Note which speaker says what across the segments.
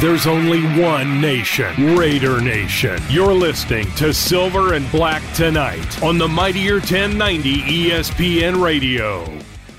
Speaker 1: There's only one nation, Raider Nation. You're listening to Silver and Black tonight on the Mightier 1090 ESPN Radio.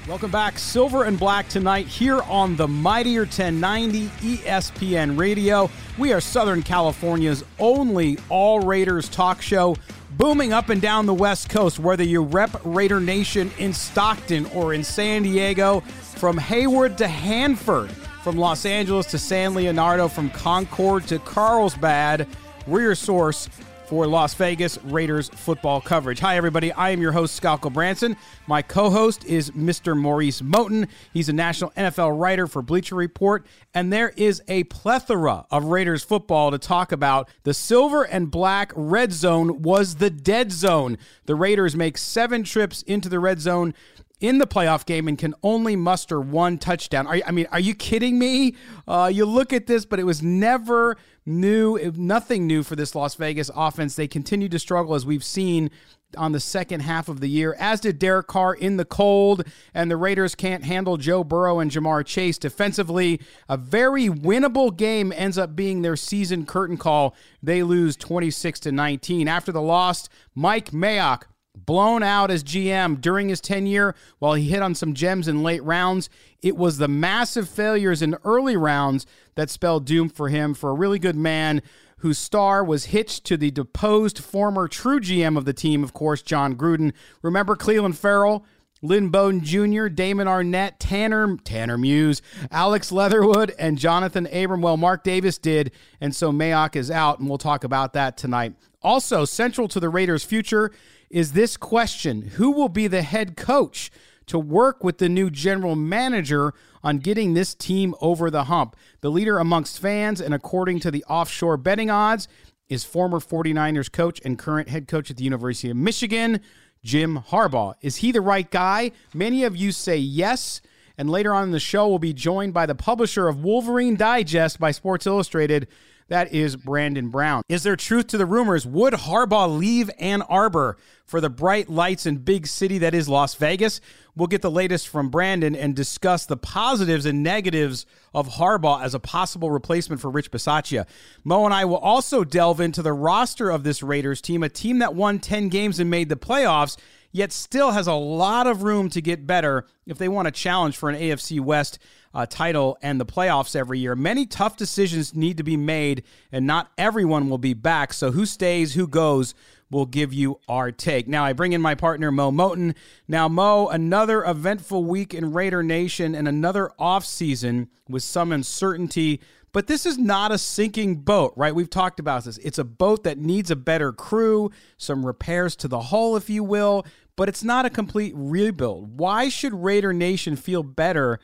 Speaker 2: Welcome back, Silver and Black tonight here on the Mightier 1090 ESPN Radio. We are Southern California's only all Raiders talk show, booming up and down the West Coast, whether you rep Raider Nation in Stockton or in San Diego, from Hayward to Hanford. From Los Angeles to San Leandro, from Concord to Carlsbad, we're your source for Las Vegas Raiders football coverage. Hi, everybody. I am your host, Scott Gulbransen. My co host is Mr. Maurice Moton. He's a national NFL writer for Bleacher Report, and there is a plethora of Raiders football to talk about. The silver and black red zone was the dead zone. The Raiders make seven trips into the red zone in the playoff game and can only muster one touchdown. Are, I mean, are you kidding me? Uh, you look at this, but it was never new, nothing new for this Las Vegas offense. They continue to struggle as we've seen on the second half of the year, as did Derek Carr in the cold, and the Raiders can't handle Joe Burrow and Ja'Marr Chase defensively. A very winnable game ends up being their season curtain call. They lose 26 to 19. After the loss, Mike Mayock blown out as GM during his tenure while he hit on some gems in late rounds. It was the massive failures in early rounds that spelled doom for him for a really good man whose star was hitched to the deposed former true GM of the team, of course, Jon Gruden. Remember Clelin Ferrell? Lynn Bowden Jr., Damon Arnette, Tanner, Tanner Muse, Alex Leatherwood, and Johnathan Abram. Well, Mark Davis did, and so Mayock is out, and we'll talk about that tonight. Also, central to the Raiders' future is this question Who will be the head coach to work with the new general manager on getting this team over the hump? The leader amongst fans, and according to the offshore betting odds, is former 49ers coach and current head coach at the University of Michigan, Jim Harbaugh. Is he the right guy? Many of you say yes. And later on in the show, we'll be joined by the publisher of Wolverine Digest by Sports Illustrated, that is Brandon Brown. Is there truth to the rumors? Would Harbaugh leave Ann Arbor for the bright lights and big city that is Las Vegas? We'll get the latest from Brandon and discuss the positives and negatives of Harbaugh as a possible replacement for Rich Bisaccia. Mo and I will also delve into the roster of this Raiders team, a team that won 10 games and made the playoffs yet still has a lot of room to get better if they want to challenge for an AFC West uh, title and the playoffs every year. Many tough decisions need to be made, and not everyone will be back. So, who stays, who goes, will give you our take. Now, I bring in my partner, Mo Moton. Now, Mo, another eventful week in Raider Nation and another offseason with some uncertainty. But this is not a sinking boat, right? We've talked about this. It's a boat that needs a better crew, some repairs to the hull, if you will, but it's not a complete rebuild. Why should Raider Nation feel better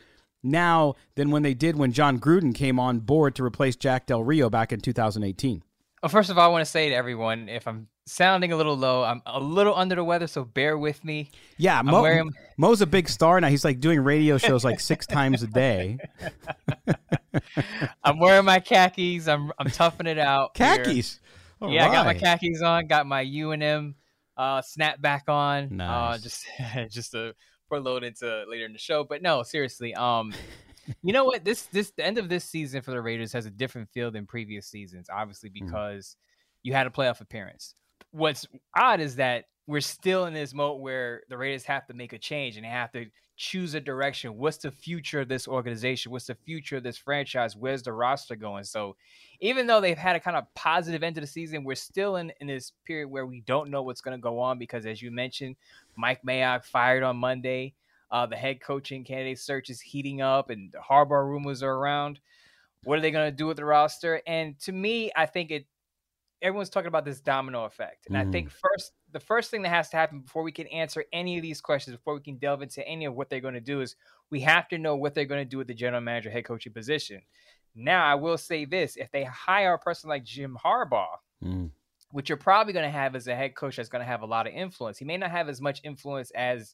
Speaker 2: now than when they did when Jon Gruden came on board to replace Jack Del Rio back in 2018?
Speaker 3: Well, first of all, I want to say to everyone, if I'm sounding a little low, I'm a little under the weather, so bear with me.
Speaker 2: Yeah, Mo, wearing... Mo's a big star now. He's like doing radio shows like six times a day.
Speaker 3: I'm wearing my khakis. I'm I'm toughing it out.
Speaker 2: Khakis.
Speaker 3: yeah, right. I got my khakis on. Got my UNM uh, snapback on. Nice. Uh, just just to load into later in the show. But no, seriously, um, you know what? This this the end of this season for the Raiders has a different feel than previous seasons, obviously hmm. because mm. you had a playoff appearance. What's odd is that we're still in this mode where the Raiders have to make a change and they have to choose a direction. What's the future of this organization? What's the future of this franchise? Where's the roster going? So, even though they've had a kind of positive end of the season, we're still in, in this period where we don't know what's going to go on because, as you mentioned, Mike Mayock fired on Monday. Uh, the head coaching candidate search is heating up, and the Harbaugh rumors are around. What are they going to do with the roster? And to me, I think it. Everyone's talking about this domino effect, and mm. I think first the first thing that has to happen before we can answer any of these questions, before we can delve into any of what they're going to do, is we have to know what they're going to do with the general manager, head coaching position. Now, I will say this: if they hire a person like Jim Harbaugh, mm what you're probably going to have is a head coach that's going to have a lot of influence. He may not have as much influence as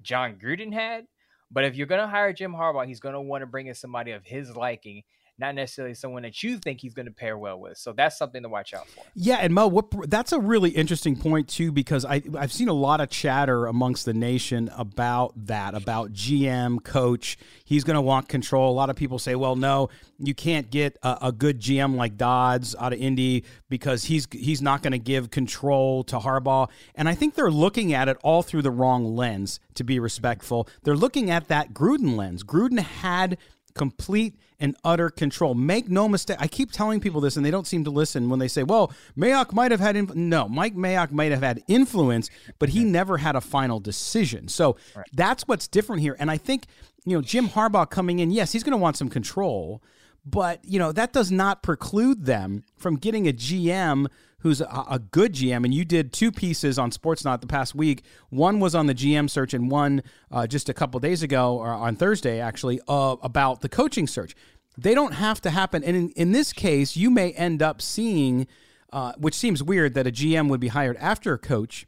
Speaker 3: Jon Gruden had, but if you're going to hire Jim Harbaugh, he's going to want to bring in somebody of his liking. Not necessarily someone that you think he's going to pair well with. So that's something to watch out for.
Speaker 2: Yeah, and Mo, what, that's a really interesting point too because I I've seen a lot of chatter amongst the nation about that about GM coach. He's going to want control. A lot of people say, well, no, you can't get a, a good GM like Dodds out of Indy because he's he's not going to give control to Harbaugh. And I think they're looking at it all through the wrong lens. To be respectful, they're looking at that Gruden lens. Gruden had complete and utter control. Make no mistake. I keep telling people this, and they don't seem to listen when they say, "Well, Mayock might have had inf-. no." Mike Mayock might have had influence, but he never had a final decision. So right. that's what's different here. And I think you know Jim Harbaugh coming in. Yes, he's going to want some control, but you know that does not preclude them from getting a GM who's a, a, good GM, and you did two pieces on Sportsnaut the past week. One was on the GM search, and one uh, just a couple days ago, or on Thursday actually, uh, about the coaching search. They don't have to happen, and in, in this case, you may end up seeing, uh, which seems weird that a GM would be hired after a coach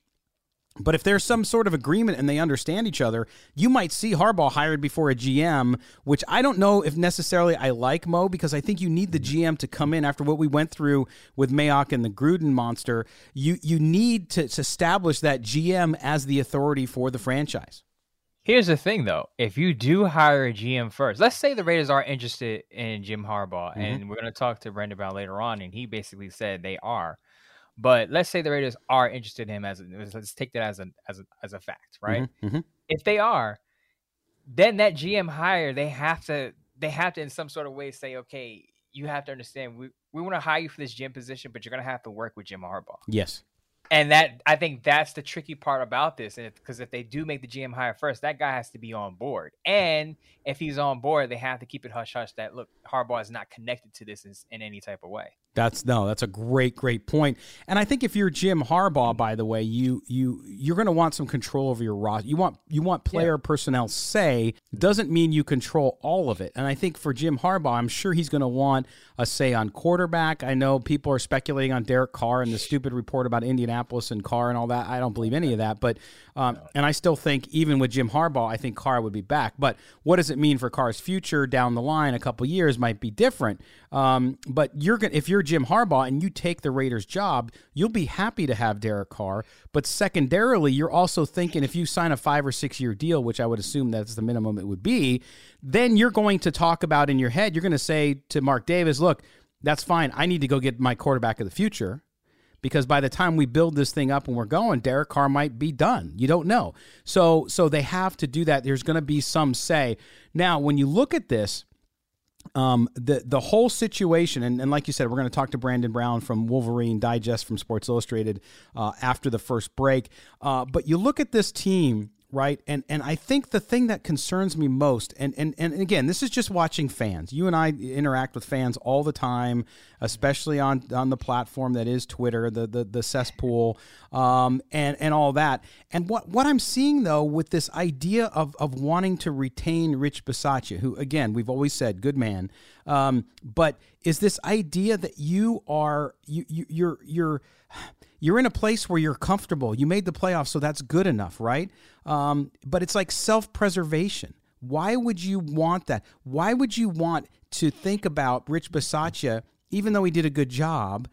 Speaker 2: but if there's some sort of agreement and they understand each other, you might see Harbaugh hired before a GM, which I don't know if necessarily I like Mo because I think you need the GM to come in after what we went through with Mayock and the Gruden monster. You you need to, to establish that GM as the authority for the franchise.
Speaker 3: Here's the thing, though. If you do hire a GM first, let's say the Raiders are interested in Jim Harbaugh, mm-hmm. and we're going to talk to Brandon Brown later on, and he basically said they are. But let's say the Raiders are interested in him as a, let's take that as a as a as a fact, right? Mm-hmm, mm-hmm. If they are, then that GM hire they have to they have to in some sort of way say, okay, you have to understand we we want to hire you for this GM position, but you're gonna have to work with Jim Harbaugh.
Speaker 2: Yes.
Speaker 3: And that I think that's the tricky part about this, because if, if they do make the GM hire first, that guy has to be on board. And if he's on board, they have to keep it hush hush that look, Harbaugh is not connected to this in, in any type of way.
Speaker 2: That's no, that's a great, great point. And I think if you're Jim Harbaugh, by the way, you you you're going to want some control over your roster. You want you want player yeah. personnel say. Doesn't mean you control all of it. And I think for Jim Harbaugh, I'm sure he's going to want a say on quarterback. I know people are speculating on Derek Carr and the stupid report about Indianapolis and Carr and all that. I don't believe any of that. But um, and I still think even with Jim Harbaugh, I think Carr would be back. But what does it mean for Carr's future down the line? A couple years might be different. Um, but you're going if you're Jim Harbaugh and you take the Raiders job, you'll be happy to have Derek Carr. But secondarily, you're also thinking if you sign a five or six year deal, which I would assume that's the minimum it would be, then you're going to talk about in your head, you're going to say to Mark Davis, look, that's fine. I need to go get my quarterback of the future because by the time we build this thing up and we're going, Derek Carr might be done. You don't know. So so they have to do that. There's going to be some say. Now, when you look at this, um, the the whole situation, and, and like you said, we're going to talk to Brandon Brown from Wolverine Digest from Sports Illustrated uh, after the first break. Uh, but you look at this team right? And and I think the thing that concerns me most, and and and again, this is just watching fans. You and I interact with fans all the time, especially on on the platform that is Twitter, the the, the cesspool, um, and and all that. And what what I'm seeing though with this idea of of wanting to retain Rich Bisaccia, who again we've always said good man, um, but is this idea that you are you, you you're you're you're in a place where you're comfortable. You made the playoffs, so that's good enough, right? Um, but it's like self preservation. Why would you want that? Why would you want to think about Rich Bisaccia, even though he did a good job,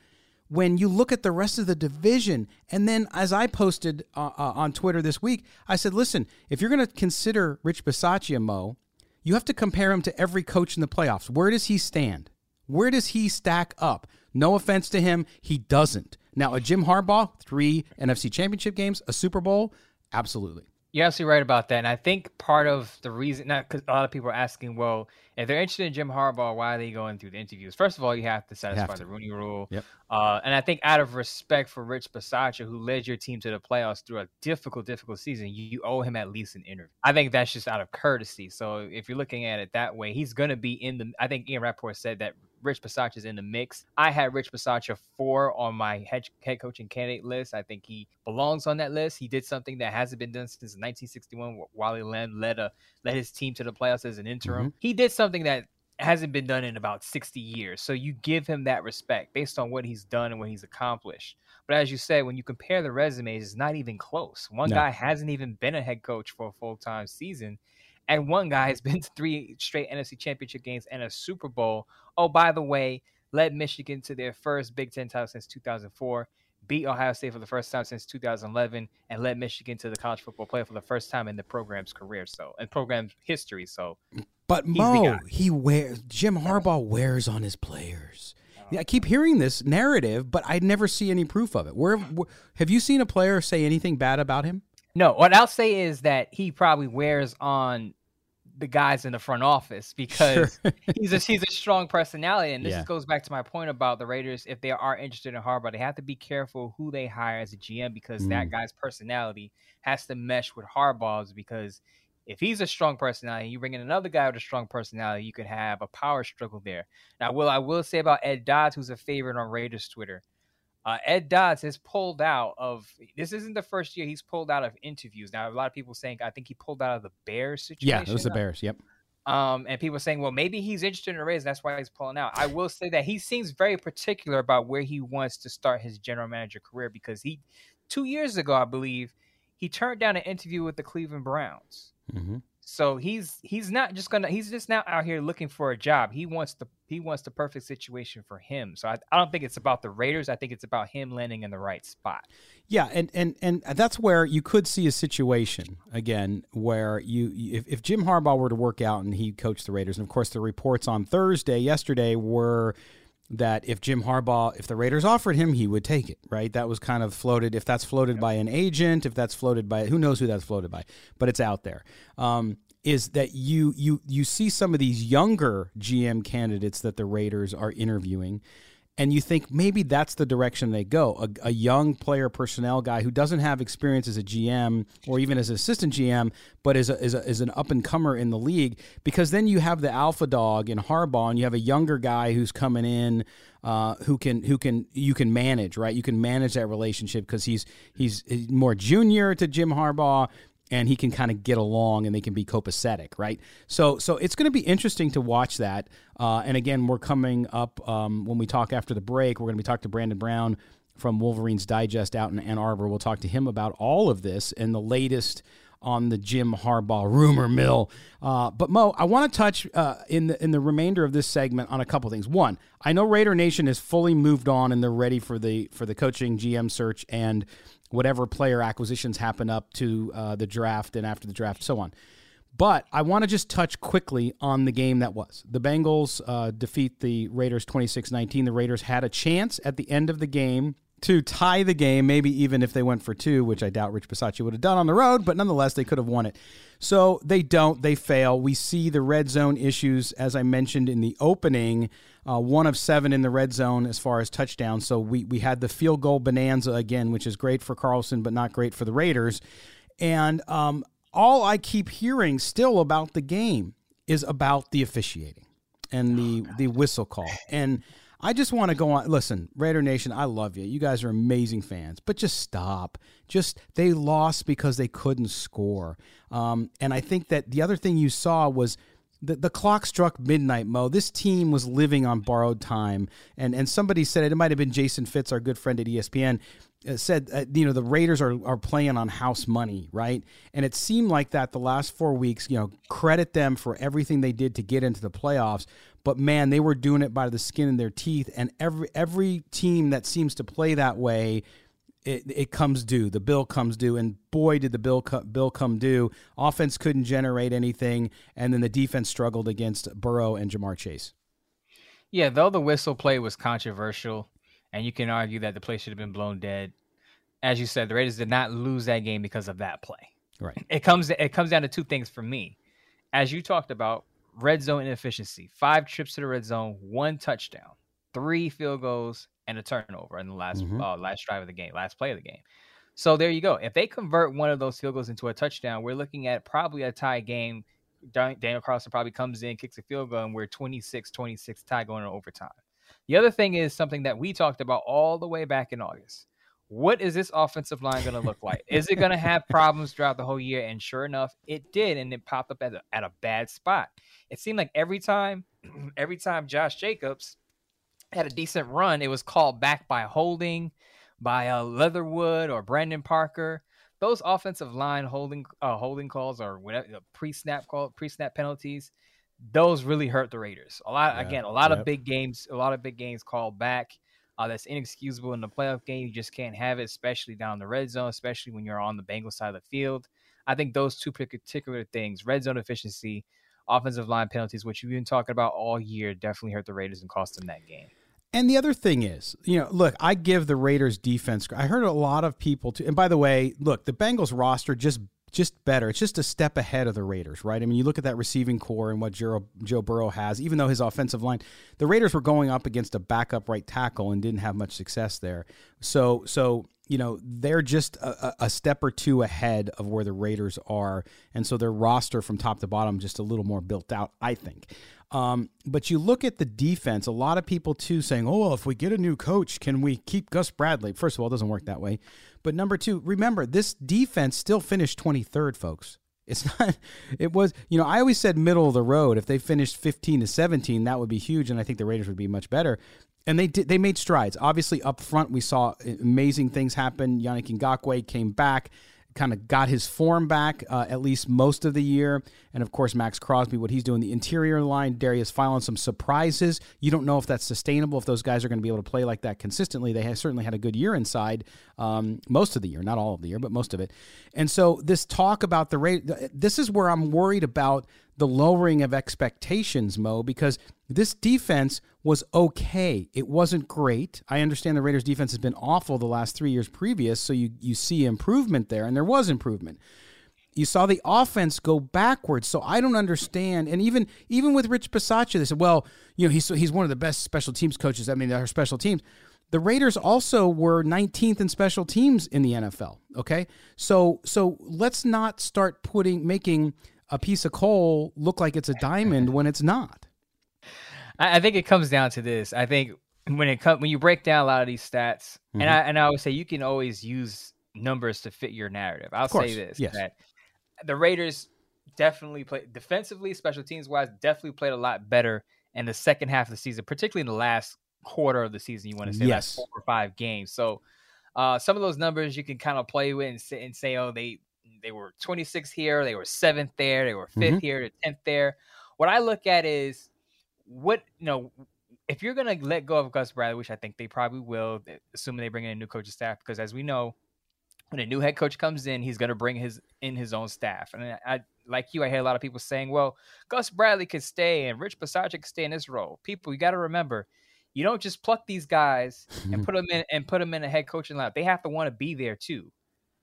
Speaker 2: when you look at the rest of the division? And then, as I posted uh, uh, on Twitter this week, I said, listen, if you're going to consider Rich Bisaccia, Mo, you have to compare him to every coach in the playoffs. Where does he stand? Where does he stack up? No offense to him, he doesn't. Now, a Jim Harbaugh, three NFC championship games, a Super Bowl, absolutely.
Speaker 3: You're absolutely right about that. And I think part of the reason, not because a lot of people are asking, well, if they're interested in Jim Harbaugh, why are they going through the interviews? First of all, you have to satisfy have to. the Rooney Rule. Yep. Uh, and I think out of respect for Rich Bisaccia, who led your team to the playoffs through a difficult, difficult season, you, you owe him at least an interview. I think that's just out of courtesy. So if you're looking at it that way, he's going to be in the. I think Ian Rapoport said that Rich Bisaccia is in the mix. I had Rich Bisaccia four on my head, head coaching candidate list. I think he belongs on that list. He did something that hasn't been done since 1961. Wally Lemm led a led his team to the playoffs as an interim. Mm-hmm. He did something that hasn't been done in about 60 years. So you give him that respect based on what he's done and what he's accomplished. But as you said, when you compare the resumes, it's not even close. One no. guy hasn't even been a head coach for a full time season and one guy has been to three straight NFC Championship games and a Super Bowl. Oh, by the way, led Michigan to their first Big Ten title since 2004, beat Ohio State for the first time since 2011, and led Michigan to the college football playoff for the first time in the program's career. So, and program's history. So,
Speaker 2: but Mo, he wears Jim Harbaugh wears on his players. Yeah, I keep hearing this narrative, but I never see any proof of it. Where, where have you seen a player say anything bad about him?
Speaker 3: No, what I'll say is that he probably wears on the guys in the front office because sure. he's a he's a strong personality. And this yeah. goes back to my point about the Raiders. If they are interested in Harbaugh, they have to be careful who they hire as a GM because mm. that guy's personality has to mesh with Harbaugh's. Because if he's a strong personality, you bring in another guy with a strong personality, you could have a power struggle there. Now, will I will say about Ed Dodds, who's a favorite on Raiders Twitter. Uh, Ed Dodds has pulled out of this isn't the first year he's pulled out of interviews. Now a lot of people saying I think he pulled out of the Bears situation.
Speaker 2: Yeah, it was the Bears. Yep.
Speaker 3: Um, and people saying, well, maybe he's interested in a raise, that's why he's pulling out. I will say that he seems very particular about where he wants to start his general manager career because he, two years ago, I believe, he turned down an interview with the Cleveland Browns. Mm-hmm. So he's he's not just gonna he's just not out here looking for a job. He wants the he wants the perfect situation for him. So I, I don't think it's about the Raiders. I think it's about him landing in the right spot.
Speaker 2: Yeah, and and and that's where you could see a situation again where you if, if Jim Harbaugh were to work out and he coached the Raiders, and of course the reports on Thursday yesterday were that if Jim Harbaugh, if the Raiders offered him, he would take it, right? That was kind of floated. If that's floated yep. by an agent, if that's floated by who knows who that's floated by, but it's out there. Um, is that you you you see some of these younger GM candidates that the Raiders are interviewing and you think maybe that's the direction they go a, a, young player personnel guy who doesn't have experience as a gm or even as an assistant gm but is, a, is, a, is an up-and-comer in the league because then you have the alpha dog in harbaugh and you have a younger guy who's coming in uh, who can who can you can manage right? You can manage that relationship because he's he's more junior to jim harbaugh and he can kind of get along and they can be copacetic, right? So, so it's going to be interesting to watch that. Uh, and again, we're coming up um, when we talk after the break. We're going to be talking to Brandon Brown from Wolverines Digest out in Ann Arbor. We'll talk to him about all of this and the latest on the Jim Harbaugh rumor mill. Uh, but Mo, I want to touch uh, in the in the remainder of this segment on a couple things. One, I know Raider Nation has fully moved on and they're ready for the for the coaching GM search and whatever player acquisitions happen up to uh, the draft and after the draft, so on. But I want to just touch quickly on the game that was. The Bengals uh, defeat the Raiders 26 19. The Raiders had a chance at the end of the game to tie the game, maybe even if they went for two, which I doubt Rich Bisaccia would have done on the road, but nonetheless, they could have won it. So they don't, they fail. We see the red zone issues, as I mentioned in the opening, uh, one of seven in the red zone as far as touchdowns. So we, we had the field goal bonanza again, which is great for Carlson, but not great for the Raiders. And um, all I keep hearing still about the game is about the officiating and the, oh, the whistle call. And I just want to go on. Listen, Raider Nation, I love you. You guys are amazing fans, but just stop. Just they lost because they couldn't score. Um, and I think that the other thing you saw was the, the clock struck midnight, Mo. This team was living on borrowed time. And, and somebody said it, it might have been Jason Fitz, our good friend at ESPN, uh, said, uh, you know, the Raiders are, are playing on house money, right? And it seemed like that the last four weeks, you know, credit them for everything they did to get into the playoffs. But man, they were doing it by the skin of their teeth. And every every team that seems to play that way, it, it comes due. The bill comes due, and boy, did the bill co- bill come due. Offense couldn't generate anything, and then the defense struggled against Burrow and Ja'Marr Chase.
Speaker 3: Yeah, though the whistle play was controversial, and you can argue that the play should have been blown dead. As you said, the Raiders did not lose that game because of that play.
Speaker 2: Right.
Speaker 3: It comes it comes down to two things for me. As you talked about, red zone inefficiency. Five trips to the red zone, one touchdown, three field goals, and a turnover in the last mm-hmm. uh, last drive of the game, last play of the game. So there you go. If they convert one of those field goals into a touchdown, we're looking at probably a tie game. Daniel Carlson probably comes in, kicks a field goal, and we're 26 26 tie going to overtime. The other thing is something that we talked about all the way back in August what is this offensive line going to look like? is it going to have problems throughout the whole year? And sure enough, it did, and it popped up at a, at a bad spot. It seemed like every time, every time Josh Jacobs had a decent run, it was called back by holding, by uh, Leatherwood or Brandon Parker. those offensive line holding uh, holding calls or whatever pre snap call pre snap penalties, those really hurt the Raiders. A lot yeah, again, a lot yep. of big games, a lot of big games called back. Uh, that's inexcusable in the playoff game. You just can't have it, especially down the red zone, especially when you're on the Bengals side of the field. I think those two particular things, red zone efficiency, offensive line penalties, which we've been talking about all year, definitely hurt the Raiders and cost them that game.
Speaker 2: And the other thing is, you know, look, I give the Raiders defense. I heard a lot of people too. And by the way, look, the Bengals roster just just better. It's just a step ahead of the Raiders, right? I mean, you look at that receiving core and what Joe, Burrow has, even though his offensive line, the Raiders were going up against a backup right tackle and didn't have much success there. So, so you know, they're just a, a step or two ahead of where the Raiders are. And so their roster from top to bottom just a little more built out, I think. Um, but you look at the defense, a lot of people too saying, oh, well, if we get a new coach, can we keep Gus Bradley? First of all, it doesn't work that way. But number two, remember, this defense still finished 23rd, folks. It's not, it was, you know, I always said middle of the road. If they finished 15 to 17, that would be huge. And I think the Raiders would be much better. And they did, they made strides. Obviously, up front, we saw amazing things happen. Yannick Ngakoue came back kind of got his form back uh, at least most of the year. And of course, Maxx Crosby, what he's doing the interior line, Darius Philon, some surprises. You don't know if that's sustainable, if those guys are going to be able to play like that consistently. They certainly had a good year inside um, most of the year, not all of the year, but most of it. And so this talk about the rate, this is where I'm worried about the lowering of expectations, Mo, because this defense was okay. It wasn't great. I understand the Raiders defense has been awful the last three years previous, so you, you see improvement there, and there was improvement. You saw the offense go backwards, so I don't understand. And even even with Rich Bisaccia, they said, "Well, you know, he's he's one of the best special teams coaches. I mean, our special teams." The Raiders also were 19th in special teams in the NFL. Okay, so so let's not start putting making a piece of coal look like it's a diamond when it's not.
Speaker 3: I, think it comes down to this. I think when it comes when you break down a lot of these stats, mm-hmm. and I and I would say you can always use numbers to fit your narrative. I'll say this yes. that the Raiders definitely play defensively, special teams wise, definitely played a lot better in the second half of the season, particularly in the last quarter of the season. You want to say yes. four or five games. So uh, some of those numbers you can kind of play with and say, and say, oh, they they were 26th here, they were seventh there, they were 5th mm-hmm. here, 10th there. What I look at is what you know. If you're gonna let go of Gus Bradley, which I think they probably will, assuming they bring in a new coaching staff, because as we know, when a new head coach comes in, he's going to bring his in his own staff. And I, I, like you, I hear a lot of people saying, "Well, Gus Bradley could stay and Rich Bisaccia could stay in this role." People, you got to remember, you don't just pluck these guys and put them in and put them in a head coaching lab. They have to want to be there too.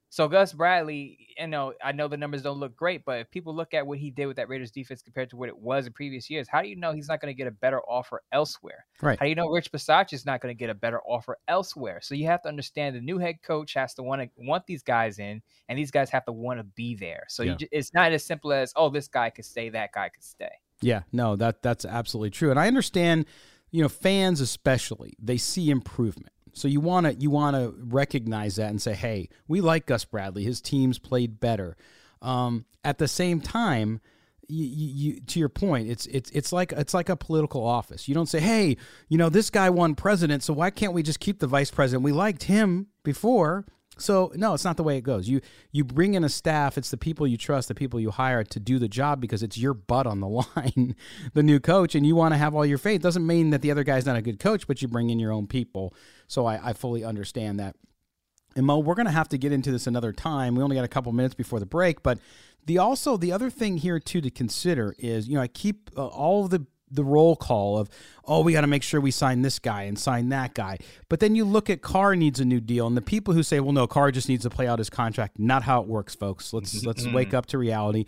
Speaker 3: So Gus Bradley, you know, I know the numbers don't look great, but if people look at what he did with that Raiders defense compared to what it was in previous years, how do you know he's not going to get a better offer elsewhere?
Speaker 2: Right.
Speaker 3: How do you know Rich Bisaccia is not going to get a better offer elsewhere? So you have to understand the new head coach has to want to want these guys in, and these guys have to want to be there. So yeah. you, it's not as simple as oh, this guy could stay, that guy could stay.
Speaker 2: Yeah, no, that that's absolutely true, and I understand. You know, fans especially, they see improvement so you want to you want to recognize that and say, "Hey, we like Gus Bradley. His teams played better." Um, at the same time, you, you, to your point, it's it's it's like it's like a political office. You don't say, "Hey, you know, this guy won president, so why can't we just keep the vice president? We liked him before. So no, it's not the way it goes. You you bring in a staff. It's the people you trust, the people you hire to do the job because it's your butt on the line, the new coach, and you want to have all your faith. Doesn't mean that the other guy's not a good coach, but you bring in your own people. So I, I fully understand that. And Mo, we're going to have to get into this another time. We only got a couple minutes before the break, but the also the other thing here too to consider is you know I keep uh, all the the roll call of oh we got to make sure we sign this guy and sign that guy but then you look at carr needs a new deal and the people who say well no carr just needs to play out his contract not how it works folks let's let's mm. wake up to reality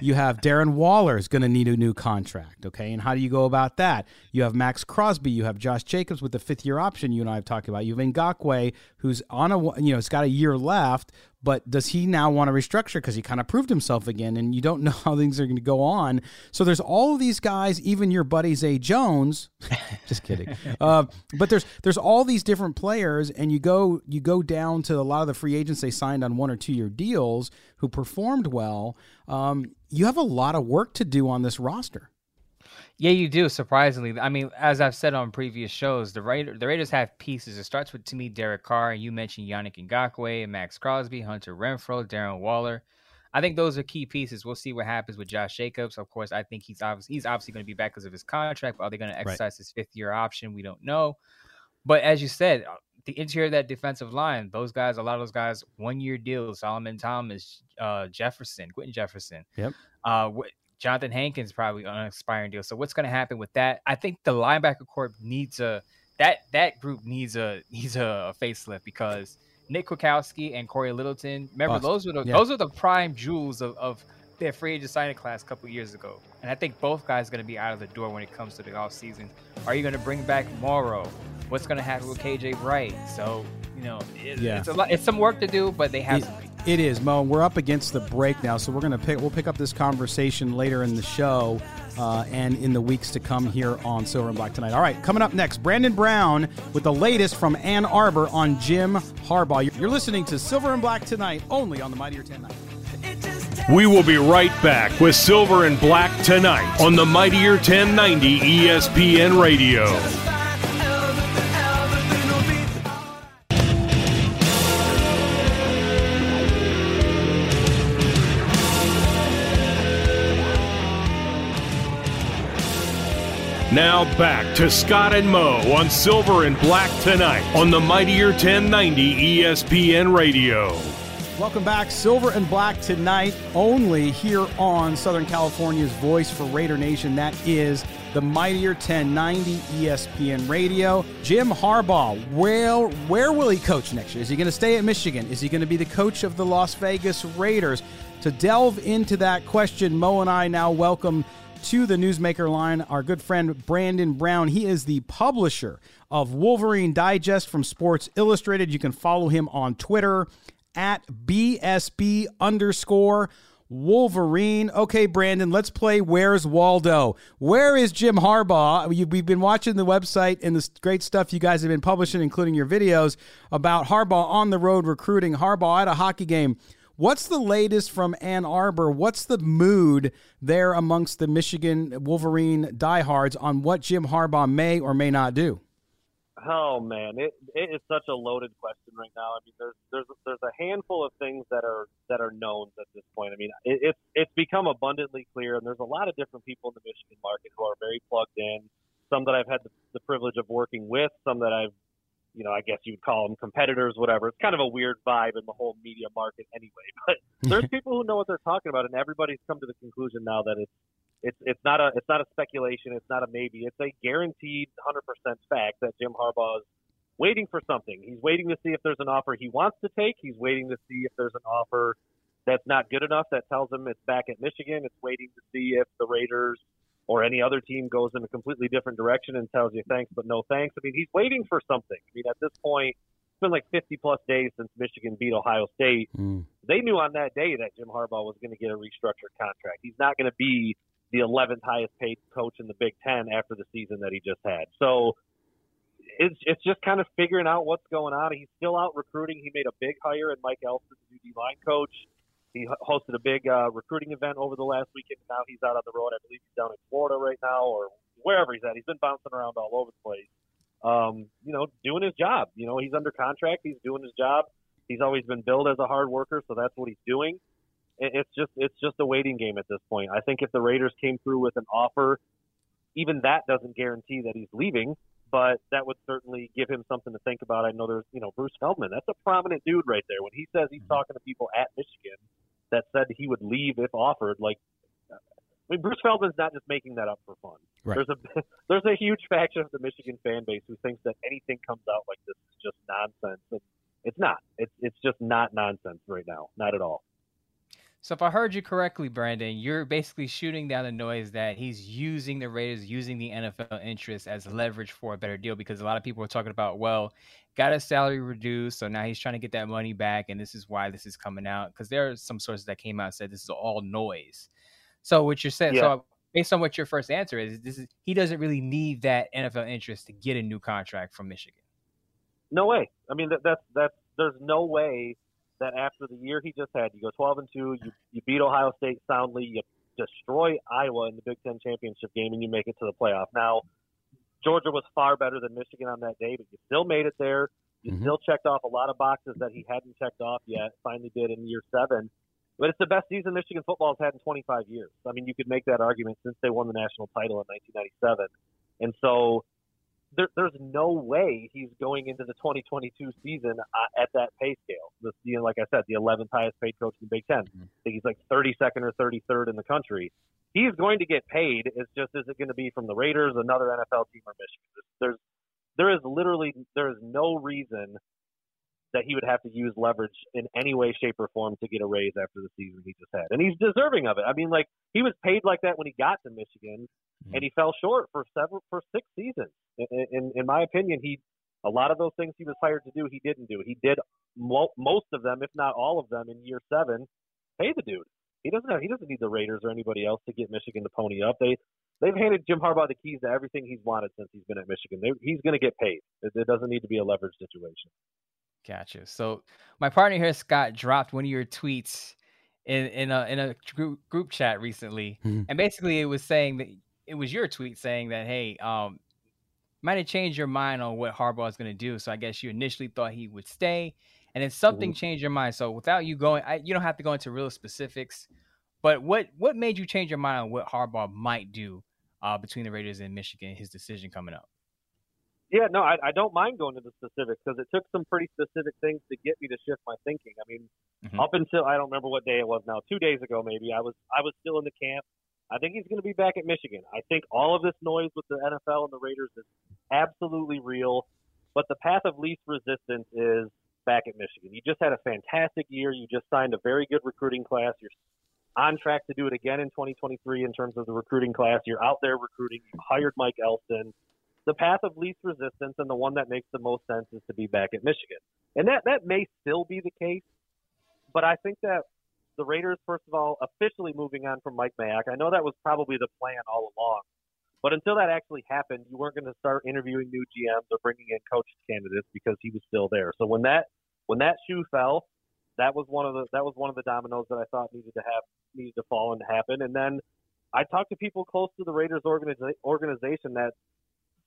Speaker 2: you have Darren Waller is going to need a new contract, okay? And how do you go about that? You have Maxx Crosby, you have Josh Jacobs with the fifth year option. You and I have talked about. You have Ngakoue, who's on a you know, it's got a year left, but does he now want to restructure because he kind of proved himself again and you don't know how things are going to go on. So there's all of these guys even your buddy zay jones just kidding uh, but there's there's all these different players and you go you go down to a lot of the free agents they signed on one or two year deals who performed well. Um, you have a lot of work to do on this roster
Speaker 3: Yeah, you do. Surprisingly, I mean, as I've said on previous shows, the Raiders, the Raiders have pieces. It starts with to me Derek Carr, and you mentioned Yannick Ngakoue, Maxx Crosby, Hunter Renfrow, Darren Waller. I think those are key pieces. We'll see what happens with Josh Jacobs. Of course, I think he's obviously he's obviously going to be back because of his contract. But are they going to exercise right. his fifth year option? We don't know. But as you said, uh, the interior of that defensive line, those guys, a lot of those guys, one year deals. Solomon Thomas, uh, Jefferson, Quinton Jefferson.
Speaker 2: Yep.
Speaker 3: Uh, Johnathan Hankins probably on an expiring deal. So what's going to happen with that? I think the linebacker corps needs a that that group needs a needs a, facelift because Nick Kwiatkoski and Cory Littleton. Remember those were the yeah. those are the prime jewels of, of their free agent signing class a couple years ago. And I think both guys are going to be out of the door when it comes to the off season. Are you going to bring back Morrow? What's going to happen with KJ Wright? So you know, it, yeah. it's a lot. It's some work to do, but they have. It,
Speaker 2: it is, Mo. We're up against the break now, so we're gonna pick. We'll pick up this conversation later in the show uh, and in the weeks to come here on Silver and Black tonight. All right, coming up next, Brandon Brown with the latest from Ann Arbor on Jim Harbaugh. You're listening to Silver and Black tonight, only on the Mightier 1090.
Speaker 1: We will be right back with Silver and Black tonight on the Mightier 1090 ESPN Radio. Now back to Scott and Mo on Silver and Black tonight on the Mightier 1090 ESPN Radio.
Speaker 2: Welcome back, Silver and Black tonight, only here on Southern California's voice for Raider Nation. That is the Mightier 1090 ESPN Radio. Jim Harbaugh, where, where will he coach next year? Is he going to stay at Michigan? Is he going to be the coach of the Las Vegas Raiders? To delve into that question, Mo and I now welcome to the Newsmaker line, our good friend Brandon Brown. He is the publisher of Wolverine Digest from Sports Illustrated. You can follow him on Twitter at BSB underscore Wolverine. Okay, Brandon, let's play Where's Waldo? Where is Jim Harbaugh? We've been watching the website and the great stuff you guys have been publishing, including your videos about Harbaugh on the road recruiting, Harbaugh at a hockey game. What's the latest from Ann Arbor? What's the mood there amongst the Michigan Wolverine diehards on what Jim Harbaugh may or may not do?
Speaker 4: Oh man, it it is such a loaded question right now. I mean, there's there's there's a handful of things that are that are known at this point. I mean, it, it's it's become abundantly clear, and there's a lot of different people in the Michigan market who are very plugged in. Some that I've had the, the privilege of working with, some that I've you know, I guess you'd call them competitors, whatever. It's kind of a weird vibe in the whole media market anyway. But there's people who know what they're talking about, and everybody's come to the conclusion now that it's it's it's not a it's not a speculation, it's not a maybe, it's a guaranteed 100% fact that Jim Harbaugh is waiting for something. He's waiting to see if there's an offer he wants to take. He's waiting to see if there's an offer that's not good enough that tells him it's back at Michigan. It's waiting to see if the Raiders or any other team goes in a completely different direction and tells you thanks but no thanks. I mean, he's waiting for something. I mean, at this point, it's been like 50 plus days since Michigan beat Ohio State. Mm. They knew on that day that Jim Harbaugh was going to get a restructured contract. He's not going to be the 11th highest paid coach in the Big Ten after the season that he just had. So it's it's just kind of figuring out what's going on. He's still out recruiting. He made a big hire in Mike Elston, the UD line coach. He hosted a big uh, recruiting event over the last weekend. Now he's out on the road. I believe he's down in Florida right now or wherever he's at. He's been bouncing around all over the place. Um, you know, doing his job. You know, he's under contract. He's doing his job. He's always been billed as a hard worker, so that's what he's doing. It's just it's just a waiting game at this point. I think if the Raiders came through with an offer, even that doesn't guarantee that he's leaving, but that would certainly give him something to think about. I know there's, you know, Bruce Feldman. That's a prominent dude right there. When he says he's mm-hmm. talking to people at Michigan, that said he would leave if offered. Like, I mean, Bruce Feldman's not just making that up for fun. Right. There's a there's a huge faction of the Michigan fan base who thinks that anything comes out like this is just nonsense, and it's not. It's it's just not nonsense right now, not at all.
Speaker 3: So if I heard you correctly, Brandon, you're basically shooting down the noise that he's using the Raiders, using the NFL interest as leverage for a better deal because a lot of people are talking about, well, got his salary reduced, so now he's trying to get that money back, and this is why this is coming out. Because there are some sources that came out and said this is all noise. So what you're saying, yeah. so based on what your first answer is, this is he doesn't really need that NFL interest to get a new contract from Michigan.
Speaker 4: No way. I mean, that, that's that's there's no way that after the year he just had, you go 12 and two, you, you beat Ohio State soundly, you destroy Iowa in the Big Ten championship game and you make it to the playoff. Now, Georgia was far better than Michigan on that day, but you still made it there. You mm-hmm. still checked off a lot of boxes that he hadn't checked off yet. Finally did in year seven. But it's the best season Michigan football has had in 25 years. I mean, you could make that argument since they won the national title in 1997. And so there, there's no way he's going into the 2022 season uh, at that pay scale. The, you know, like I said, the 11th highest paid coach in the Big 10 mm-hmm. I think he's like 32nd or 33rd in the country. He's going to get paid. It's just is it going to be from the Raiders, another NFL team, or Michigan? There's there is literally there is no reason that he would have to use leverage in any way, shape, or form to get a raise after the season he just had. And he's deserving of it. I mean, like he was paid like that when he got to Michigan, mm-hmm. and he fell short for several for six seasons. In, in, in my opinion, he a lot of those things he was hired to do, he didn't do. He did mo- most of them, if not all of them, in year seven. Pay the dude. He doesn't have, he doesn't need the Raiders or anybody else to get Michigan to pony up. They they've handed Jim Harbaugh the keys to everything he's wanted since he's been at Michigan. They, he's going to get paid. It, it doesn't need to be a leverage situation.
Speaker 3: Gotcha. So my partner here, Scott, dropped one of your tweets in in a in a group group chat recently, mm-hmm. and basically it was saying that it was your tweet saying that hey, um, might have changed your mind on what Harbaugh is going to do. So I guess you initially thought he would stay, and then something mm-hmm. changed your mind. So without you going, I, you don't have to go into real specifics, but what what made you change your mind on what Harbaugh might do uh, between the Raiders and Michigan, his decision coming up?
Speaker 4: Yeah, no, I, I don't mind going into the specifics because it took some pretty specific things to get me to shift my thinking. I mean, mm-hmm. up until I don't remember what day it was now, two days ago maybe, I was I was still in the camp. I think he's going to be back at Michigan. I think all of this noise with the NFL and the Raiders is absolutely real, but the path of least resistance is back at Michigan. You just had a fantastic year. You just signed a very good recruiting class. You're on track to do it again in 2023 in terms of the recruiting class. You're out there recruiting. You hired Mike Elston the path of least resistance and the one that makes the most sense is to be back at Michigan. And that, that may still be the case, but I think that the Raiders, first of all, officially moving on from Mike Mayock, I know that was probably the plan all along. But until that actually happened, you weren't going to start interviewing new GMs or bringing in coach candidates because he was still there. So when that when that shoe fell, that was one of the that was one of the dominoes that I thought needed to have needed to fall and happen. And then I talked to people close to the Raiders organiza- organization that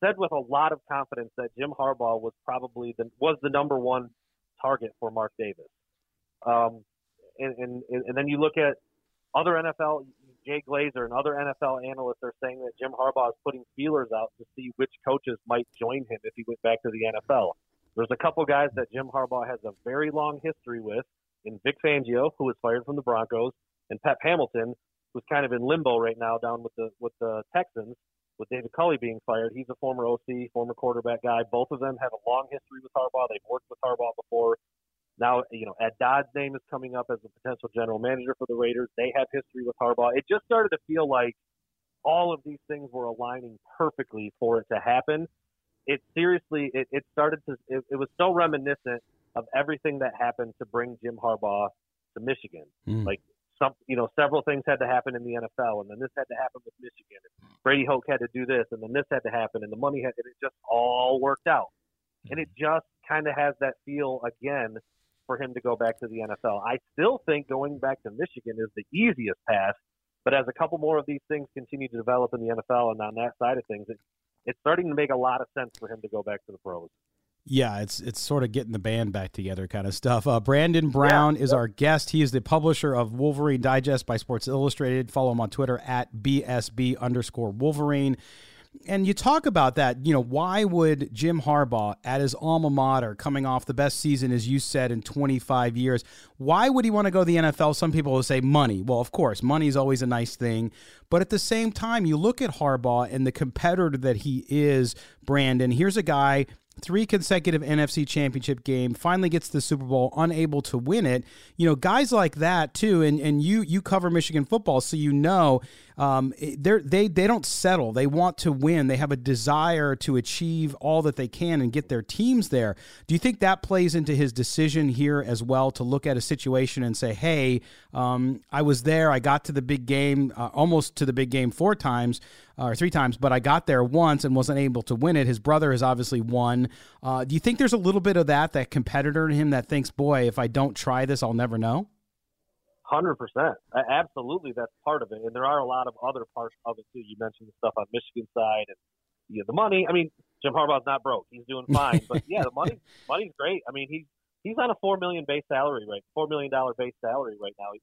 Speaker 4: said with a lot of confidence that Jim Harbaugh was probably the was the number one target for Mark Davis. Um, and, and and then you look at other NFL, Jay Glazer and other NFL analysts are saying that Jim Harbaugh is putting feelers out to see which coaches might join him if he went back to the NFL. There's a couple guys that Jim Harbaugh has a very long history with, in Vic Fangio, who was fired from the Broncos, and Pep Hamilton, who's kind of in limbo right now down with the with the Texans with David Culley being fired. He's a former OC, former quarterback guy. Both of them have a long history with Harbaugh. They've worked with Harbaugh before. Now, you know, Ed Dodd's name is coming up as a potential general manager for the Raiders. They have history with Harbaugh. It just started to feel like all of these things were aligning perfectly for it to happen. It seriously, it, it started to, it, it was so reminiscent of everything that happened to bring Jim Harbaugh to Michigan. Mm. Like some, you know, several things had to happen in the NFL, and then this had to happen with Michigan. And Brady Hoke had to do this, and then this had to happen, and the money had, and it just all worked out. And it just kind of has that feel again for him to go back to the NFL. I still think going back to Michigan is the easiest path, but as a couple more of these things continue to develop in the NFL and on that side of things, it, it's starting to make a lot of sense for him to go back to the pros.
Speaker 2: Yeah, it's it's sort of getting the band back together kind of stuff. Uh, Brandon Brown yeah, is our guest. He is the publisher of Wolverine Digest by Sports Illustrated. Follow him on Twitter at BSB underscore Wolverine. And you talk about that, you know, why would Jim Harbaugh at his alma mater, coming off the best season, as you said, in 25 years, why would he want to go to the NFL? Some people will say money. Well, of course, money is always a nice thing. But at the same time, you look at Harbaugh and the competitor that he is, Brandon. Here's a guy three consecutive NFC championship game, finally gets the Super Bowl, unable to win it. You know, guys like that too, and, and you you cover Michigan football, so you know um, they they they don't settle. They want to win. They have a desire to achieve all that they can and get their teams there. Do you think that plays into his decision here as well to look at a situation and say, "Hey, um, I was there. I got to the big game, uh, almost to the big game four times uh, or three times, but I got there once and wasn't able to win it." His brother has obviously won. Uh, do you think there's a little bit of that that competitor in him that thinks, "Boy, if I don't try this, I'll never know"?
Speaker 4: Hundred percent, absolutely. That's part of it, and there are a lot of other parts of it too. You mentioned the stuff on Michigan side and yeah, the money. I mean, Jim Harbaugh's not broke; he's doing fine. but yeah, the money, money's great. I mean, he's he's on a four million base salary right, four million dollar base salary right now.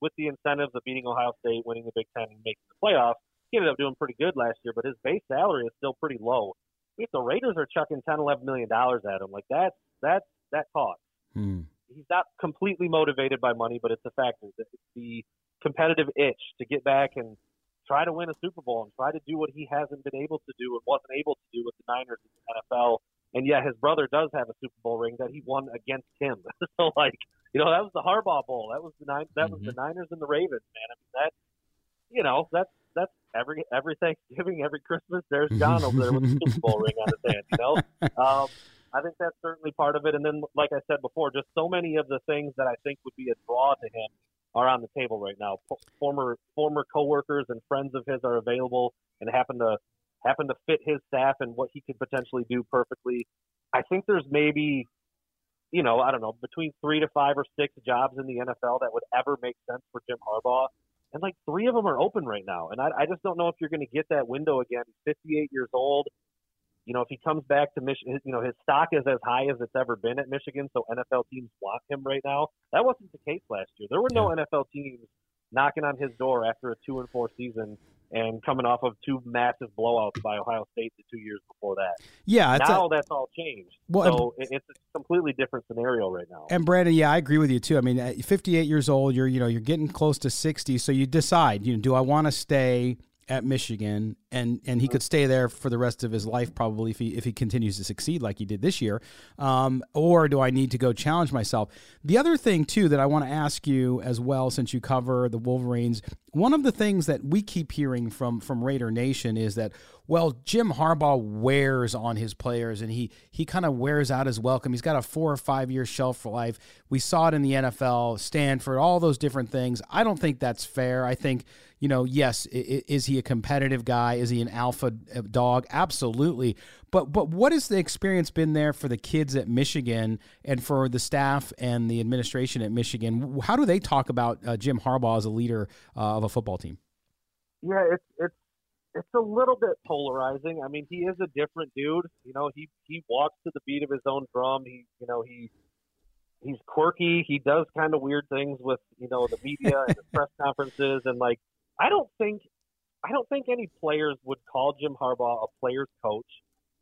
Speaker 4: With the incentives of beating Ohio State, winning the Big Ten, and making the playoffs, he ended up doing pretty good last year. But his base salary is still pretty low. If the Raiders are chucking ten, eleven million dollars at him, like that, that that cost. Hmm he's not completely motivated by money, but it's a factor. It's the competitive itch to get back and try to win a Super Bowl and try to do what he hasn't been able to do and wasn't able to do with the Niners in the NFL. And yeah, his brother does have a Super Bowl ring that he won against him. so like, you know, that was the Harbaugh Bowl. That was the nine. That mm-hmm. was the mm-hmm. Niners and the Ravens. Man, I mean that. You know, that's that's every every Thanksgiving, every Christmas. There's John over there with the Super Bowl ring on his hand. You know, um, I think that's certainly part of it. And then, like I said before, just so many of the things that I think would be a draw to him are on the table right now. former former coworkers and friends of his are available and happen to happen to fit his staff and what he could potentially do perfectly. I think there's maybe, you know, I don't know, between three to five or six jobs in the NFL that would ever make sense for Jim Harbaugh. And like three of them are open right now. And I, I just don't know if you're going to get that window again. He's 58 years old you know, if he comes back to Michigan, you know, his stock is as high as it's ever been at Michigan. So NFL teams want him right now. That wasn't the case last year. There were no. NFL teams knocking on his door after a two and four season and coming off of two massive blowouts by Ohio State the two years before that.
Speaker 2: Yeah,
Speaker 4: now a, that's all changed. Well, so and, it's a completely different scenario right now.
Speaker 2: And Brandon, yeah, I agree with you too. I mean, at 58 years old, you're you know you're getting close to 60, so you decide, you know, do I want to stay at Michigan, and and he could stay there for the rest of his life probably if he if he continues to succeed like he did this year, um, or do I need to go challenge myself? The other thing too that I want to ask you as well, since you cover the Wolverines, one of the things that we keep hearing from from Raider Nation is that well, Jim Harbaugh wears on his players and he he kind of wears out his welcome. He's got a four or five year shelf life. We saw it in the NFL, Stanford, all those different things. I don't think that's fair. I think you know, yes, is he a competitive guy? Is he an alpha uh, dog? Absolutely. But but what has the experience been there for the kids at Michigan and for the staff and the administration at Michigan? How do they talk about uh, Jim Harbaugh as a leader uh, of a football team?
Speaker 4: Yeah, it's it's it's a little bit polarizing. I mean, he is a different dude. You know, he he walks to the beat of his own drum. He you know he he's quirky. He does kind of weird things with you know the media and the press conferences and like I don't think I don't think any players would call Jim Harbaugh a player's coach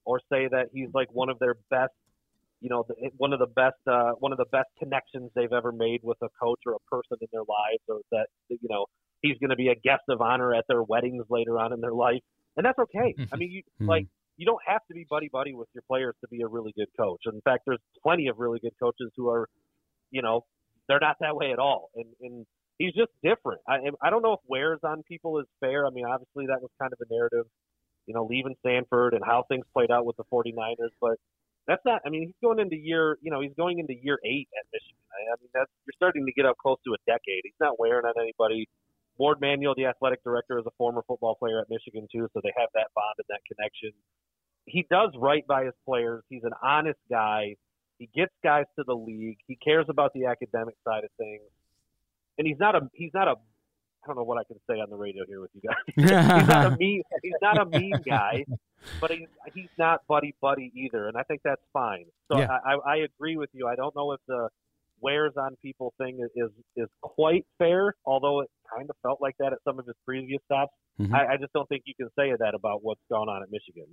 Speaker 4: or say that he's like one of their best, you know, one of the best uh, one of the best connections they've ever made with a coach or a person in their lives, or that you know he's going to be a guest of honor at their weddings later on in their life, and that's okay. I mean, you mm-hmm. like you don't have to be buddy buddy with your players to be a really good coach. In fact, there's plenty of really good coaches who are, you know, they're not that way at all, and and he's just different. I I don't know if wears on people is fair. I mean, obviously that was kind of a narrative, you know, leaving Stanford and how things played out with the 49ers, but that's not. I mean, he's going into year, you know, he's going into year eight at Michigan. I, mean, that's you're starting to get up close to a decade. He's not wearing on anybody. Warde Manuel, the athletic director, is a former football player at Michigan too, so they have that bond and that connection. He does right by his players. He's an honest guy. He gets guys to the league. He cares about the academic side of things and he's not a he's not a I don't know what I can say on the radio here with you guys. he's not a mean he's not a mean guy, but he's he's not buddy buddy either, and I think that's fine. So yeah. I, I agree with you. I don't know if the wears on people thing is, is is quite fair, although it kind of felt like that at some of his previous stops. Mm-hmm. I, I just don't think you can say that about what's going on at Michigan.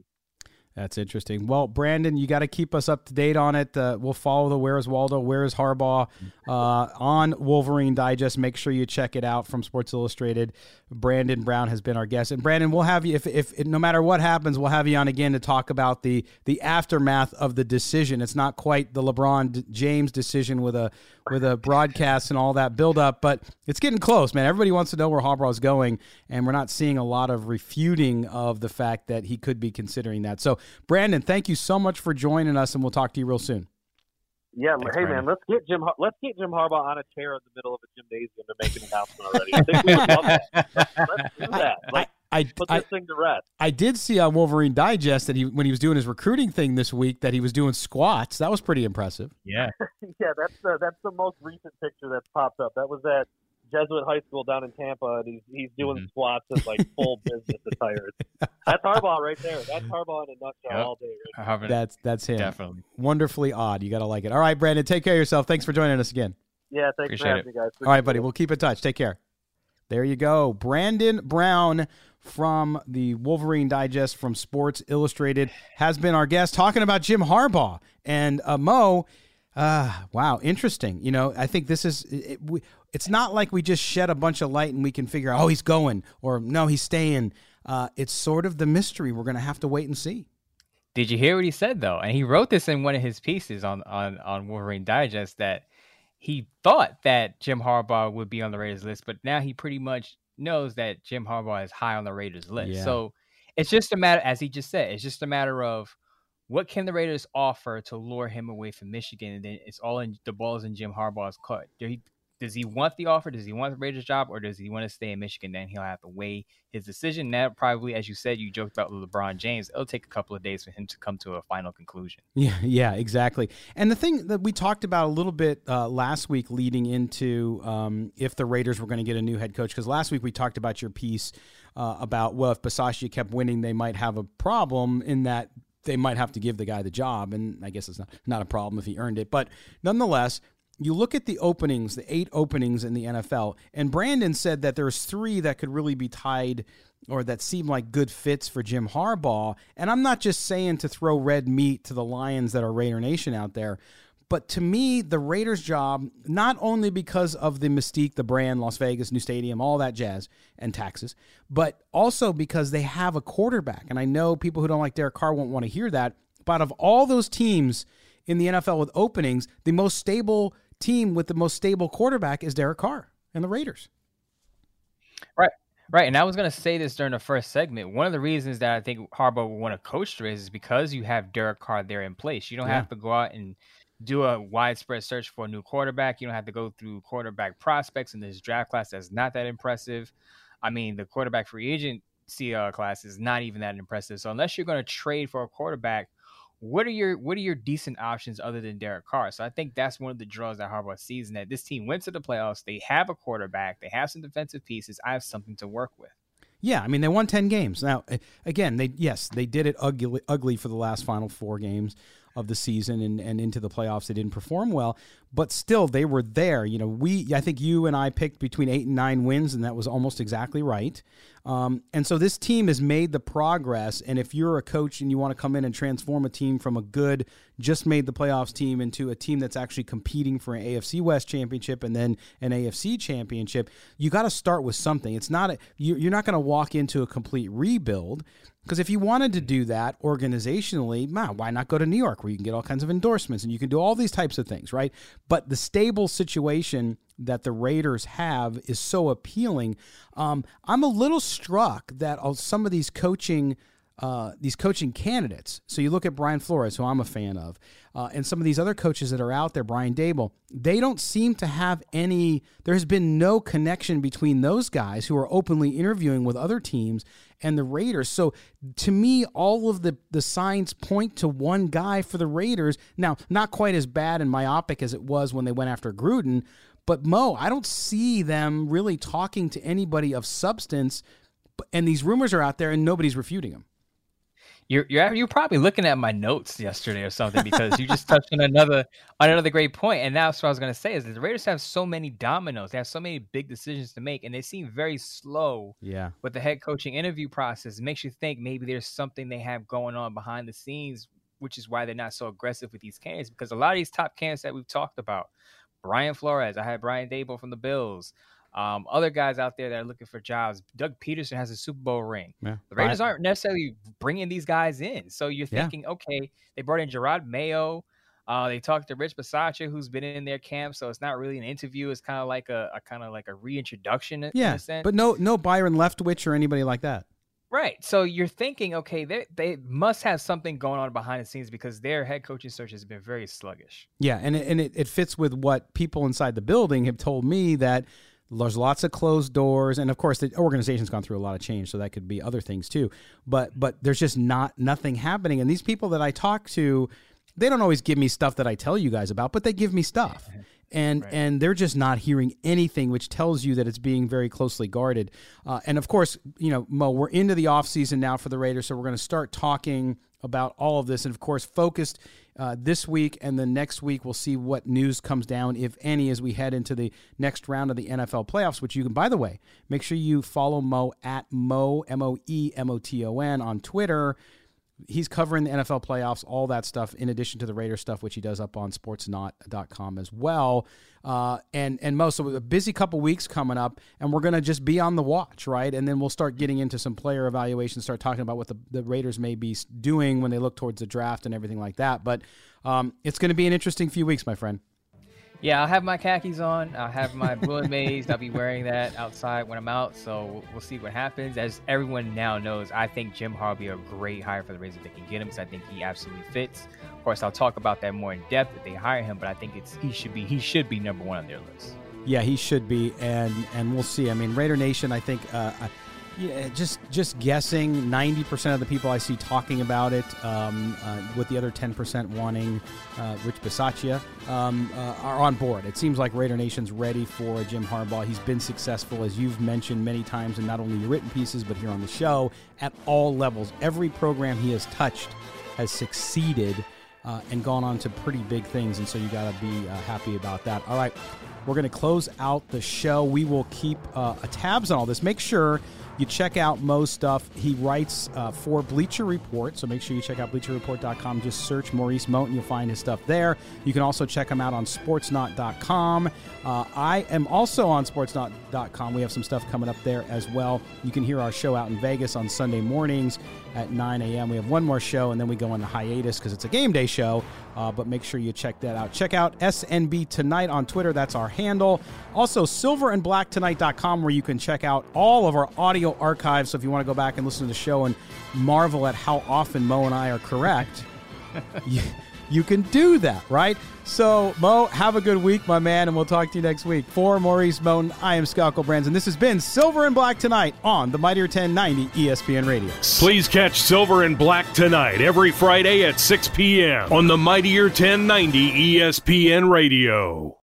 Speaker 2: That's interesting. Well, Brandon, you got to keep us up to date on it. Uh, we'll follow the Where's Waldo, Where's Harbaugh uh, on Wolverine Digest. Make sure you check it out from Sports Illustrated. Brandon Brown has been our guest, and Brandon, we'll have you if, if, if no matter what happens, we'll have you on again to talk about the the aftermath of the decision. It's not quite the LeBron James decision with a with a broadcast and all that build up, but it's getting close, man. Everybody wants to know where Harbaugh's going, and we're not seeing a lot of refuting of the fact that he could be considering that. So, Brandon, thank you so much for joining us, and we'll talk to you real soon.
Speaker 4: Yeah, Thanks, hey Brandon. man, let's get Jim let's get Jim Harbaugh on a chair in the middle of a gymnasium to make an announcement already. I think we would love that. Let's, let's do that. Like, I, put this I, thing to rest.
Speaker 2: I did see on Wolverine Digest that he when he was doing his recruiting thing this week that he was doing squats. That was pretty impressive.
Speaker 3: Yeah,
Speaker 4: yeah, that's the that's the most recent picture that's popped up. That was at Jesuit high school down in Tampa, and he's he's doing mm-hmm. squats in like full business attire. That's Harbaugh right there. That's Harbaugh in a nutshell yep. all day. Right
Speaker 2: that's that's him.
Speaker 3: Definitely
Speaker 2: wonderfully odd. You got to like it. All right, Brandon, take care of yourself. Thanks for joining us again.
Speaker 4: Yeah, thanks Appreciate for having it. me, guys.
Speaker 2: Appreciate all right, buddy. It. We'll keep in touch. Take care. There you go, Brandon Brown from the Wolverine Digest from Sports Illustrated has been our guest talking about Jim Harbaugh and uh, Mo. Uh, wow, interesting. You know, I think this is it, we, it's not like we just shed a bunch of light and we can figure out, oh, he's going or no, he's staying. Uh, it's sort of the mystery. We're going to have to wait and see.
Speaker 3: Did you hear what he said though? And he wrote this in one of his pieces on on on Wolverine Digest that he thought that Jim Harbaugh would be on the Raiders list, but now he pretty much knows that Jim Harbaugh is high on the Raiders list. Yeah. So it's just a matter, as he just said, it's just a matter of what can the Raiders offer to lure him away from Michigan? And then it's all in the balls in Jim Harbaugh's court. He, does he want the offer? Does he want the Raiders job, or does he want to stay in Michigan? Then he'll have to weigh his decision. That probably, as you said, you joked about LeBron James. It'll take a couple of days for him to come to a final conclusion.
Speaker 2: Yeah, yeah, exactly. And the thing that we talked about a little bit uh, last week, leading into um, if the Raiders were going to get a new head coach, because last week we talked about your piece uh, about well, if Bisaccia kept winning, they might have a problem in that they might have to give the guy the job, and I guess it's not not a problem if he earned it. But nonetheless, you look at the openings, the eight openings in the NFL, and Brandon said that there's three that could really be tied or that seem like good fits for Jim Harbaugh. And I'm not just saying to throw red meat to the Lions that are Raider Nation out there, but to me, the Raiders' job, not only because of the mystique, the brand, Las Vegas, new stadium, all that jazz, and taxes, but also because they have a quarterback. And I know people who don't like Derek Carr won't want to hear that. But of all those teams in the NFL with openings, the most stable team with the most stable quarterback is Derek Carr and the Raiders.
Speaker 3: Right. Right, and I was going to say this during the first segment. One of the reasons that I think Harbaugh will want to coach the Raiders is because you have Derek Carr there in place. You don't yeah. have to go out and do a widespread search for a new quarterback. You don't have to go through quarterback prospects in this draft class that's not that impressive. I mean, the quarterback free agent CR uh, class is not even that impressive. So unless you're going to trade for a quarterback, what are your what are your decent options other than Derek Carr? So I think that's one of the draws that Harbaugh sees, and that this team went to the playoffs. They have a quarterback. They have some defensive pieces. I have something to work with.
Speaker 2: Yeah, I mean they won ten games. Now, eh, again, they yes they did it ugly, ugly for the last final four games of the season and, and into the playoffs. They didn't perform well, but still they were there. You know, we I think you and I picked between eight and nine wins, and that was almost exactly right. Um, and so this team has made the progress. And if you're a coach and you want to come in and transform a team from a good, just made the playoffs team into a team that's actually competing for an AFC West championship and then an AFC championship, you got to start with something. It's not a, you're not going to walk into a complete rebuild. Because if you wanted to do that organizationally, man, why not go to New York where you can get all kinds of endorsements and you can do all these types of things, right? But the stable situation that the Raiders have is so appealing. Um, I'm a little struck that some of these coaching uh, these coaching candidates. So you look at Brian Flores, who I'm a fan of, uh, and some of these other coaches that are out there, Brian Daboll, they don't seem to have any. There has been no connection between those guys who are openly interviewing with other teams and the Raiders. So to me, all of the the signs point to one guy for the Raiders. Now, not quite as bad and myopic as it was when they went after Gruden, but Mo, I don't see them really talking to anybody of substance. And these rumors are out there, and nobody's refuting them.
Speaker 3: You're you're you're probably looking at my notes yesterday or something because you just touched on another on another great point, and that's what I was going to say is that the Raiders have so many dominoes, they have so many big decisions to make, and they seem very slow.
Speaker 2: Yeah,
Speaker 3: with the head coaching interview process, it makes you think maybe there's something they have going on behind the scenes, which is why they're not so aggressive with these candidates. Because a lot of these top candidates that we've talked about, Brian Flores, I had Brian Daboll from the Bills. Um, other guys out there that are looking for jobs. Doug Pederson has a Super Bowl ring. Yeah. The Raiders aren't necessarily bringing these guys in. So you're thinking, yeah. okay, they brought in Jerod Mayo. Uh, they talked to Rich Bisaccia, who's been in their camp, so it's not really an interview. It's kind of like a, a kind of like a reintroduction.
Speaker 2: Yeah, but no, no Byron Leftwich or anybody like that.
Speaker 3: Right. So you're thinking, okay, they they must have something going on behind the scenes because their head coaching search has been very sluggish.
Speaker 2: Yeah, and it, and it, it fits with what people inside the building have told me that there's lots of closed doors, and of course the organization's gone through a lot of change, so that could be other things too. But but there's just not nothing happening, and these people that I talk to, they don't always give me stuff that I tell you guys about, but they give me stuff. and right. and they're just not hearing anything, which tells you that it's being very closely guarded. Uh, and of course, you know, Mo, we're into the offseason now for the Raiders, so we're going to start talking about all of this, and of course, focused uh, this week and then next week we'll see what news comes down, if any, as we head into the next round of the NFL playoffs. Which you can, by the way, make sure you follow Mo at Mo M O E M O T O N on Twitter he's covering the NFL playoffs, all that stuff, in addition to the Raider stuff, which he does up on sportsnaut.com as well. Uh, and and most of a busy couple weeks coming up, and we're going to just be on the watch, right? And then we'll start getting into some player evaluations, start talking about what the, the Raiders may be doing when they look towards the draft and everything like that. But um, it's going to be an interesting few weeks, my friend.
Speaker 3: Yeah, I'll have my khakis on. I'll have my blue and. I'll be wearing that outside when I'm out. So we'll, see what happens. As everyone now knows, I think Jim Harbaugh a great hire for the Raiders if they can get him. Because I think he absolutely fits. Of course, I'll talk about that more in depth if they hire him. But I think it's he should be he should be number one on their list.
Speaker 2: Yeah, he should be, and and we'll see. I mean, Raider Nation. I think. Uh, yeah, just just guessing. Ninety percent of the people I see talking about it, um, uh, with the other ten percent wanting uh, Rich Bisaccia, um, uh, are on board. It seems like Raider Nation's ready for Jim Harbaugh. He's been successful, as you've mentioned many times, in not only your written pieces but here on the show at all levels. Every program he has touched has succeeded. Uh, and gone on to pretty big things, and so you got to be uh, happy about that. All right, we're going to close out the show. We will keep uh, tabs on all this. Make sure you check out Mo's stuff. He writes uh, for Bleacher Report, so make sure you check out BleacherReport.com. Just search Maurice Moat and you'll find his stuff there. You can also check him out on Sportsnaut.com. Uh, I am also on Sportsnaut.com. We have some stuff coming up there as well. You can hear our show out in Vegas on Sunday mornings at 9 a.m. We have one more show, and then we go on the hiatus because it's a game day show. Uh, but make sure you check that out. Check out SNB Tonight on Twitter. That's our handle. Also, silverandblacktonight.com, where you can check out all of our audio archives. So if you want to go back and listen to the show and marvel at how often Mo and I are correct, you can do that, right? So, Mo, have a good week, my man, and we'll talk to you next week. For Maurice Moton, I am Scott Gulbransen, and this has been Silver and Black Tonight on the Mightier 1090 ESPN Radio.
Speaker 1: Please catch Silver and Black Tonight every Friday at 6 p.m. on the Mightier 1090 ESPN Radio.